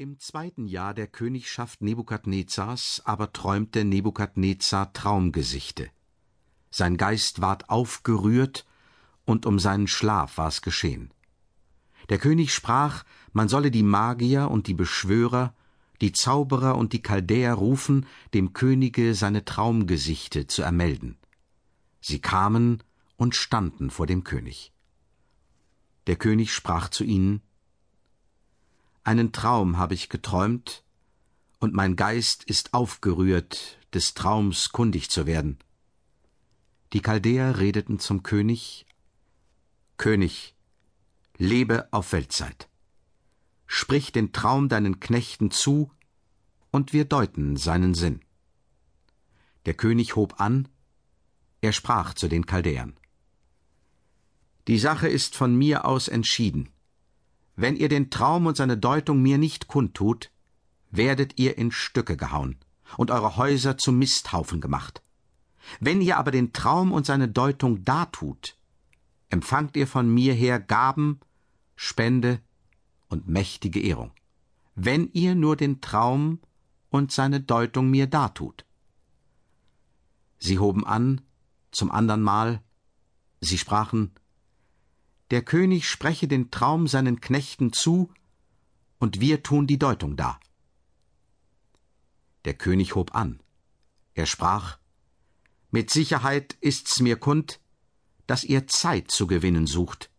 Im zweiten Jahr der Königschaft Nebukadnezars aber träumte Nebukadnezar Traumgesichte. Sein Geist ward aufgerührt, und um seinen Schlaf war's geschehen. Der König sprach, man solle die Magier und die Beschwörer, die Zauberer und die Chaldäer rufen, dem Könige seine Traumgesichte zu ermelden. Sie kamen und standen vor dem König. Der König sprach zu ihnen, einen Traum habe ich geträumt, und mein Geist ist aufgerührt, des Traums kundig zu werden. Die Chaldäer redeten zum König König, lebe auf Weltzeit. Sprich den Traum deinen Knechten zu, und wir deuten seinen Sinn. Der König hob an, er sprach zu den Chaldäern Die Sache ist von mir aus entschieden. Wenn ihr den Traum und seine Deutung mir nicht kundtut, werdet ihr in Stücke gehauen und eure Häuser zu Misthaufen gemacht. Wenn ihr aber den Traum und seine Deutung dartut, empfangt ihr von mir her Gaben, Spende und mächtige Ehrung. Wenn ihr nur den Traum und seine Deutung mir dartut. Sie hoben an, zum andern Mal, sie sprachen, der König spreche den Traum seinen Knechten zu, und wir tun die Deutung dar. Der König hob an. Er sprach Mit Sicherheit ist's mir kund, dass ihr Zeit zu gewinnen sucht,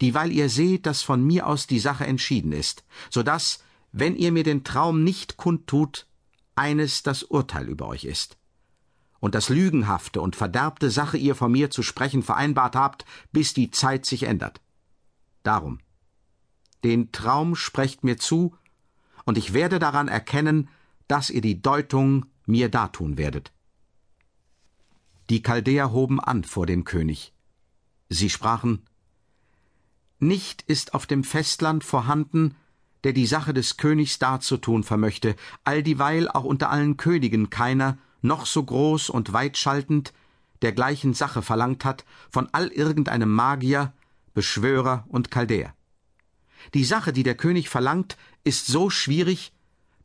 dieweil ihr seht, dass von mir aus die Sache entschieden ist, so dass, wenn ihr mir den Traum nicht kundtut, eines das Urteil über euch ist und das lügenhafte und verderbte Sache ihr von mir zu sprechen vereinbart habt, bis die Zeit sich ändert. Darum, den Traum sprecht mir zu, und ich werde daran erkennen, dass ihr die Deutung mir dartun werdet. Die Chaldäer hoben an vor dem König. Sie sprachen, Nicht ist auf dem Festland vorhanden, der die Sache des Königs darzutun vermöchte, all dieweil auch unter allen Königen keiner, noch so groß und weitschaltend, der gleichen Sache verlangt hat von all irgendeinem Magier, Beschwörer und Chaldäer. Die Sache, die der König verlangt, ist so schwierig,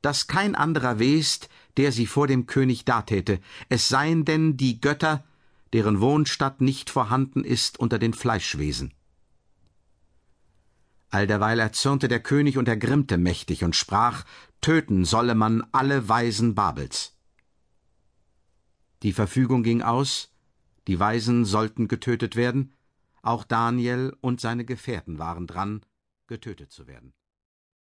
dass kein anderer west, der sie vor dem König datäte, es seien denn die Götter, deren Wohnstatt nicht vorhanden ist unter den Fleischwesen. Allderweil erzürnte der König und ergrimmte mächtig und sprach, töten solle man alle Weisen Babels. Die Verfügung ging aus, die Weisen sollten getötet werden, auch Daniel und seine Gefährten waren dran, getötet zu werden.